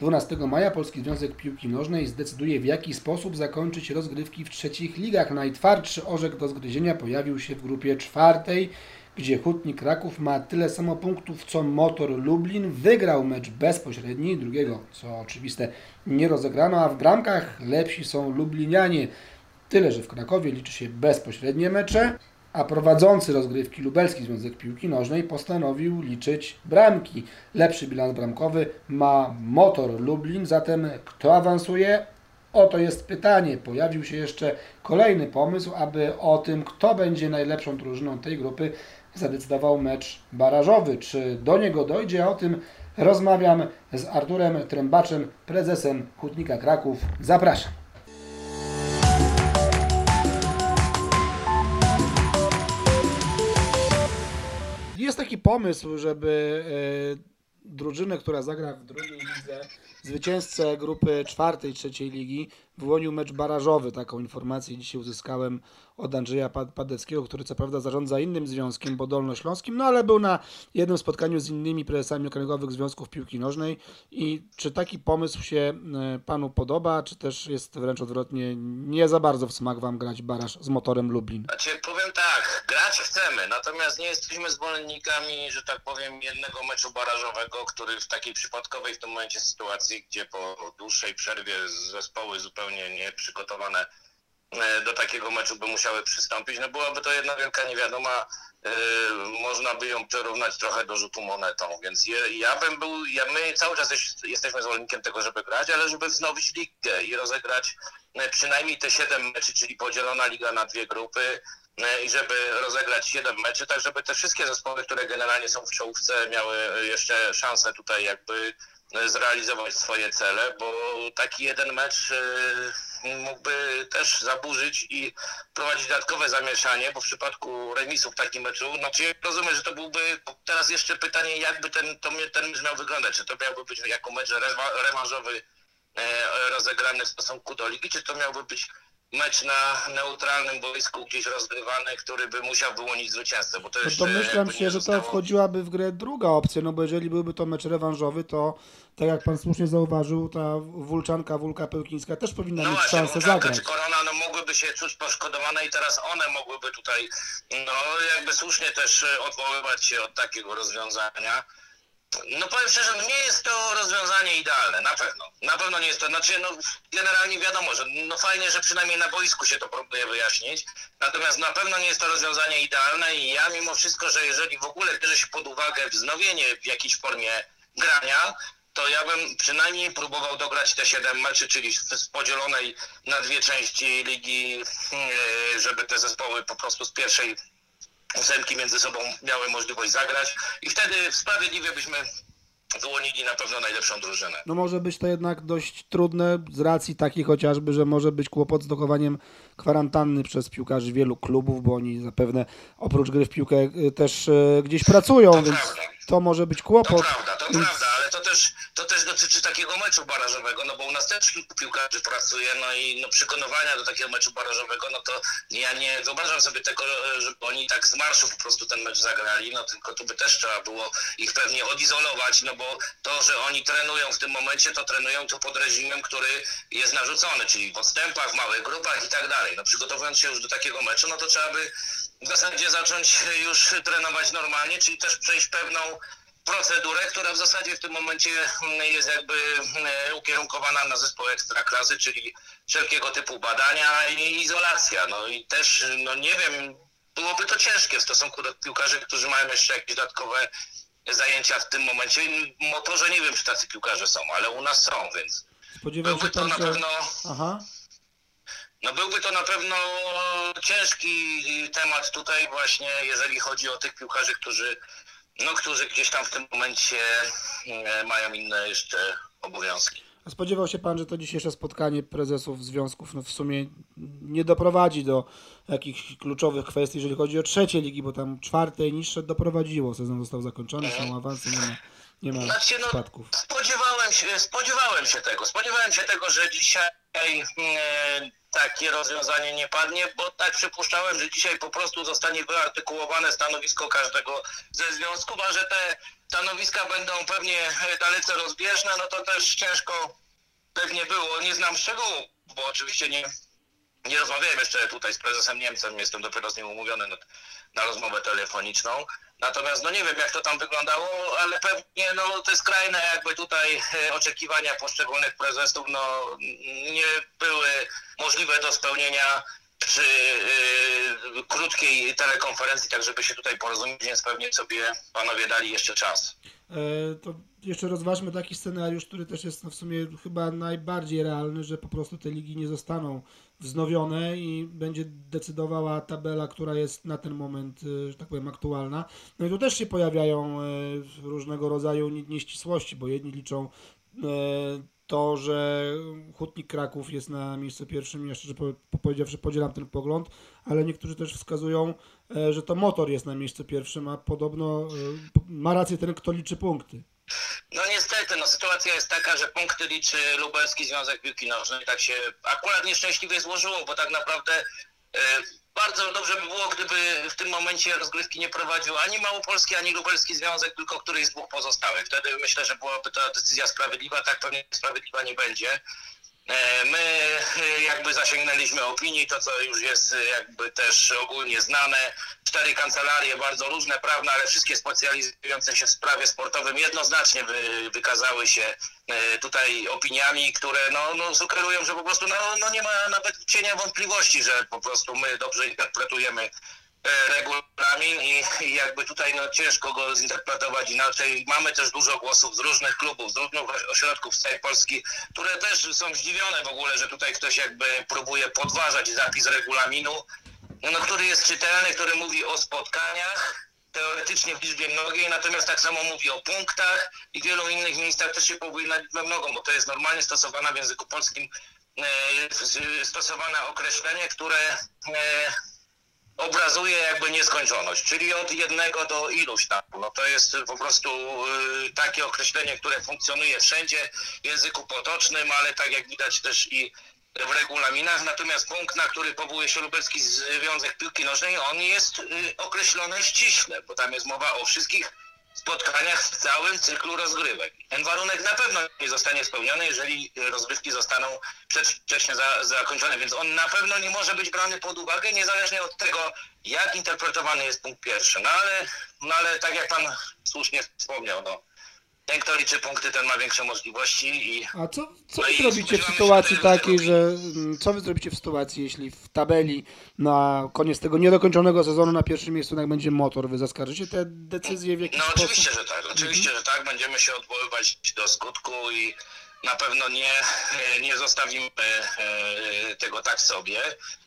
12 maja Polski Związek Piłki Nożnej zdecyduje w jaki sposób zakończyć rozgrywki w trzecich ligach. Najtwardszy orzek do zgryzienia pojawił się w grupie czwartej, gdzie Hutnik Kraków ma tyle samo punktów co Motor Lublin. Wygrał mecz bezpośredni, drugiego co oczywiste nie rozegrano, a w bramkach lepsi są Lublinianie. Tyle, że w Krakowie liczy się bezpośrednie mecze, a prowadzący rozgrywki Lubelski Związek Piłki Nożnej postanowił liczyć bramki. Lepszy bilans bramkowy ma Motor Lublin, zatem kto awansuje? Oto jest pytanie. Pojawił się jeszcze kolejny pomysł, aby o tym, kto będzie najlepszą drużyną tej grupy, zadecydował mecz barażowy. Czy do niego dojdzie? O tym rozmawiam z Arturem Trębaczem, prezesem Hutnika Kraków. Zapraszam. Jest taki pomysł, żeby e, drużynę, która zagra w drugiej lidze, zwycięzcę grupy czwartej, trzeciej ligi, wyłonił mecz barażowy. Taką informację dzisiaj uzyskałem od Andrzeja Pad- Padeckiego, który co prawda zarządza innym związkiem, bo Dolnośląskim, no ale był na jednym spotkaniu z innymi prezesami okręgowych związków piłki nożnej. I czy taki pomysł się e, panu podoba, czy też jest wręcz odwrotnie, nie za bardzo w smak wam grać baraż z motorem Lublin? Znaczy, powiem tak, grać chcemy, natomiast nie jesteśmy zwolennikami, że tak powiem, jednego meczu barażowego, który w takiej przypadkowej w tym momencie sytuacji, gdzie po dłuższej przerwie zespoły zupełnie nieprzygotowane e, do takiego meczu by musiały przystąpić, no byłaby to jedna wielka niewiadoma, e, można by ją porównać trochę do rzutu monetą, więc ja bym był, ja, my cały czas jest, jesteśmy zwolennikiem tego, żeby grać, ale żeby wznowić ligę i rozegrać e, przynajmniej te 7 meczy, czyli podzielona liga na dwie grupy, i żeby rozegrać 7 meczy, tak żeby te wszystkie zespoły, które generalnie są w czołówce, miały jeszcze szansę tutaj jakby e, zrealizować swoje cele, bo taki jeden mecz e, mógłby też zaburzyć i prowadzić dodatkowe zamieszanie, bo w przypadku remisu w takim meczu, znaczy rozumiem, że to byłby, teraz jeszcze pytanie, jakby ten, to, ten mecz miał wyglądać, czy to miałby być jako mecz rewa- rewanżowy e, rozegrany w stosunku do ligi, czy to miałby być mecz na neutralnym boisku gdzieś rozgrywany, który by musiał wyłonić zwycięzcę, bo to No domyślam jakby się, że to wchodziłaby w grę druga opcja, no bo jeżeli byłby to mecz rewanżowy, to tak jak pan słusznie zauważył, ta Wulczanka, Wulka Pełkińska też powinna No mieć właśnie, szansę zagrać. czy Korona no, mogłyby się czuć poszkodowane i teraz one mogłyby tutaj, no jakby słusznie też odwoływać się od takiego rozwiązania. No powiem szczerze, no nie jest to rozwiązanie idealne, na pewno. Na pewno nie jest to, znaczy no generalnie wiadomo, że no fajnie, że przynajmniej na boisku się to próbuje wyjaśnić, natomiast na pewno nie jest to rozwiązanie idealne i ja mimo wszystko, że jeżeli w ogóle bierze się pod uwagę wznowienie w jakiejś formie grania, to ja bym przynajmniej próbował dograć te 7 meczy, czyli z podzielonej na dwie części ligi, e, żeby te zespoły po prostu z pierwszej ósemki między sobą miały możliwość zagrać i wtedy sprawiedliwie byśmy wyłonili na pewno najlepszą drużynę. No może być to jednak dość trudne z racji takiej chociażby, że może być kłopot z dochowaniem kwarantanny przez piłkarzy wielu klubów, bo oni zapewne oprócz gry w piłkę y, też y, gdzieś pracują, więc prawda. to może być To kłopot. prawda, to prawda, to też, to też dotyczy takiego meczu barażowego, no bo u nas też kilku piłkarzy pracuje, no i no przygotowania do takiego meczu barażowego, no to ja nie wyobrażam sobie tego, e, żeby oni tak z marszu po prostu ten mecz zagrali, no tylko tu by też trzeba było ich pewnie odizolować, no bo to, że oni trenują w tym momencie, to trenują tu pod reżimem, który jest narzucony, czyli w odstępach, w małych grupach i tak dalej. No przygotowując się już do takiego meczu, no to trzeba by w zasadzie zacząć już trenować normalnie, czyli też przejść pewną procedurę, która w zasadzie w tym momencie mm, jest jakby mm, ukierunkowana na zespół ekstraklasy, czyli wszelkiego typu badania i izolacja. No i też, no nie wiem, byłoby to ciężkie w stosunku do piłkarzy, którzy mają jeszcze jakieś dodatkowe zajęcia w tym momencie. Motorze nie wiem, czy tacy piłkarze są, ale u nas są, więc Spodziewam się byłby to na że... pewno Aha. no byłby to na pewno ciężki temat tutaj właśnie, jeżeli chodzi o tych piłkarzy, którzy, no, którzy gdzieś tam w tym momencie e, mają inne jeszcze obowiązki. A Spodziewał się pan, że to dzisiejsze spotkanie prezesów związków no w sumie nie doprowadzi do jakichś kluczowych kwestii, jeżeli chodzi o trzecie ligi, bo tam czwarte i niższe doprowadziło. Sezon został zakończony, są awanse, nie ma, nie ma Znaczy, no, spadków. Spodziewałem się, spodziewałem się tego. Spodziewałem się tego, że dzisiaj e, takie rozwiązanie nie padnie, bo tak przypuszczałem, że dzisiaj po prostu zostanie wyartykułowane stanowisko każdego ze związków, a że te stanowiska będą pewnie dalece rozbieżne, no to też ciężko pewnie było. Nie znam szczegółów, bo oczywiście nie, nie rozmawiałem jeszcze tutaj z prezesem Niemcem, jestem dopiero z nim umówiony na, na rozmowę telefoniczną. Natomiast no nie wiem jak to tam wyglądało, ale pewnie no jest skrajne jakby tutaj e, oczekiwania poszczególnych prezesów no nie były możliwe do spełnienia przy y, krótkiej telekonferencji, tak żeby się tutaj porozumieć, więc pewnie sobie panowie dali jeszcze czas. E, to jeszcze rozważmy taki scenariusz, który też jest no, w sumie chyba najbardziej realny, że po prostu te ligi nie zostaną wznowione i będzie decydowała tabela, która jest na ten moment, e, że tak powiem, aktualna. No i tu też się pojawiają e, różnego rodzaju nieścisłości, bo jedni liczą to, że Hutnik Kraków jest na miejscu pierwszym, ja szczerze powiedziawszy podzielam ten pogląd, ale niektórzy też wskazują, że to motor jest na miejscu pierwszym, a podobno ma rację ten, kto liczy punkty. No niestety, no sytuacja jest taka, że punkty liczy Lubelski Związek Piłki Nożnej. Tak się akurat nieszczęśliwie złożyło, bo tak naprawdę e, bardzo dobrze by było, gdyby w tym momencie rozgrywki nie prowadził ani Małopolski, ani Lubelski Związek, tylko któryś z dwóch pozostałych. Wtedy myślę, że byłaby to decyzja sprawiedliwa, tak pewnie sprawiedliwa nie będzie. E, my e, jakby zasięgnęliśmy opinii, to co już jest e, jakby też ogólnie znane. Cztery kancelarie bardzo różne, prawne, ale wszystkie specjalizujące się w sprawie sportowym jednoznacznie wy, wykazały się tutaj opiniami, które no, no sugerują, że po prostu no, no nie ma nawet cienia wątpliwości, że po prostu my dobrze interpretujemy regulamin i, i jakby tutaj no, ciężko go zinterpretować inaczej. Mamy też dużo głosów z różnych klubów, z różnych ośrodków z całej Polski, które też są zdziwione w ogóle, że tutaj ktoś jakby próbuje podważać zapis regulaminu, no, który jest czytelny, który mówi o spotkaniach, teoretycznie w liczbie mnogiej, natomiast tak samo mówi o punktach i wielu innych miejscach też się powołuje na liczbę mnogą, bo to jest normalnie stosowane w języku polskim e, stosowane określenie, które e, obrazuje jakby nieskończoność, czyli od jednego do iluś tam. No to jest po prostu y, takie określenie, które funkcjonuje wszędzie w języku potocznym, ale tak jak widać też i w regulaminach. Natomiast punkt, na który powołuje się Lubelski Związek Piłki Nożnej, on jest y, określony ściśle, bo tam jest mowa o wszystkich spotkaniach w całym cyklu rozgrywek. Ten warunek na pewno nie zostanie spełniony, jeżeli rozgrywki zostaną przedwcześnie za, zakończone, więc on na pewno nie może być brany pod uwagę, niezależnie od tego, jak interpretowany jest punkt pierwszy. No ale, no ale tak jak pan słusznie wspomniał, no, ten, kto liczy punkty, ten ma większe możliwości. I, A co, co no wy zrobicie w sytuacji takiej, że mm, co wy zrobicie w sytuacji, jeśli w tabeli na koniec tego niedokończonego sezonu na pierwszym miejscu tak będzie motor, wy zaskarżycie te decyzje w jakiś no, sposób? No oczywiście, że tak, oczywiście, mhm. że tak, będziemy się odwoływać do skutku i na pewno nie, nie zostawimy e, tego tak sobie.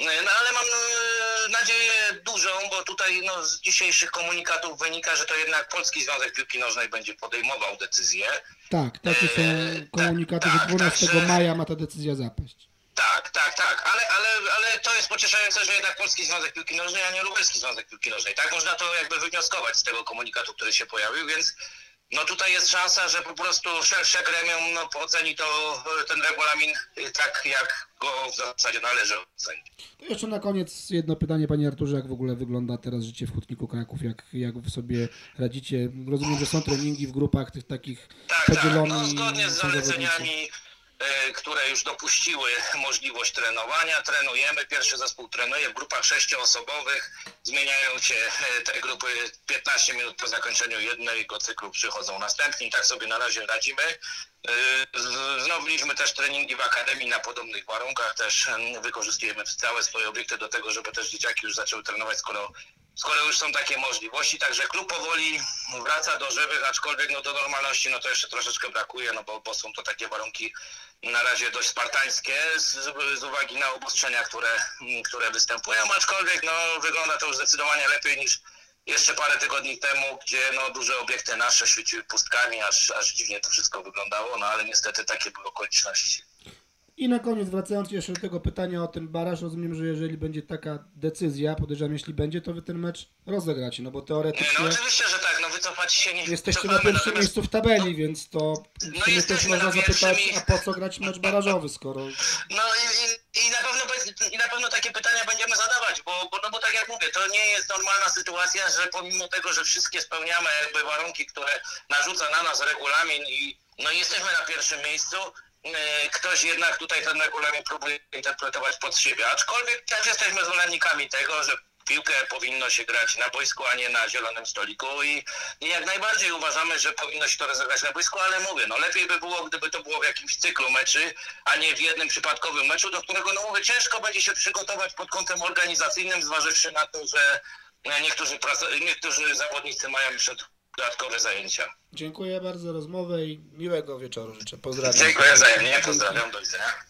No ale mam e, nadzieję dużą, bo tutaj no, z dzisiejszych komunikatów wynika, że to jednak Polski Związek Piłki Nożnej będzie podejmował decyzję. Tak, takie są e, komunikaty, tak, że 12 tak, maja ma ta decyzja zapaść. Tak, tak, tak, ale, ale, ale to jest pocieszające, że jednak Polski Związek Piłki Nożnej, a nie Lubelski Związek Piłki Nożnej. Tak można to jakby wywnioskować z tego komunikatu, który się pojawił, więc no tutaj jest szansa, że po prostu szersze gremium no, oceni to, ten regulamin tak, jak go w zasadzie należy ocenić. To jeszcze na koniec jedno pytanie, panie Arturze, jak w ogóle wygląda teraz życie w Hutniku Kraków, jak, jak sobie radzicie? Rozumiem, że są treningi w grupach tych takich tak, podzielonych. Tak, no, zgodnie z zaleceniami E, które już dopuściły możliwość trenowania. Trenujemy, pierwszy zespół trenuje w grupach sześcioosobowych. Zmieniają się e, te grupy 15 minut po zakończeniu jednego cyklu przychodzą następni. Tak sobie na razie radzimy. E, Znowiliśmy też treningi w akademii na podobnych warunkach. Też wykorzystujemy całe swoje obiekty do tego, żeby też dzieciaki już zaczęły trenować, skoro skoro już są takie możliwości, także klub powoli wraca do żywych, aczkolwiek no do normalności no to jeszcze troszeczkę brakuje, no bo, bo są to takie warunki na razie dość spartańskie z, z uwagi na obostrzenia, które, które występują, aczkolwiek no wygląda to już zdecydowanie lepiej niż jeszcze parę tygodni temu, gdzie no, duże obiekty nasze świeciły pustkami, aż, aż dziwnie to wszystko wyglądało, no ale niestety takie były okoliczności. I na koniec, wracając jeszcze do tego pytania o ten baraż, rozumiem, że jeżeli będzie taka decyzja, podejrzewam, jeśli będzie, to wy ten mecz rozegracie, no bo Nie, teoretycznie no oczywiście, że tak, no wycofać się nie jesteście na pierwszym miejscu w tabeli, więc to w No sumie też można zapytać, i- a po co grać mecz barażowy, skoro... No i, i, i, na pewno, i na pewno takie pytania będziemy zadawać, bo, bo, no bo tak jak mówię, to nie jest normalna sytuacja, że pomimo tego, że wszystkie spełniamy jakby warunki, które narzuca na nas regulamin i no jesteśmy na pierwszym miejscu, ktoś jednak tutaj ten regulamin próbuje interpretować pod siebie, aczkolwiek też jesteśmy zwolennikami tego, że piłkę powinno się grać na boisku, a nie na zielonym stoliku i, i jak najbardziej uważamy, że powinno się to rozegrać na boisku, ale mówię, no lepiej by było, gdyby to było w jakimś cyklu meczy, a nie w jednym przypadkowym meczu, do którego, no mówię, ciężko będzie się przygotować pod kątem organizacyjnym, zważywszy na to, że e, niektórzy, niektórzy zawodnicy mają jeszcze dodatkowe zajęcia. Dziękuję bardzo za rozmowę i miłego wieczoru życzę. Pozdrawiam. Dziękuję wzajemnie, pozdrawiam, do widzenia.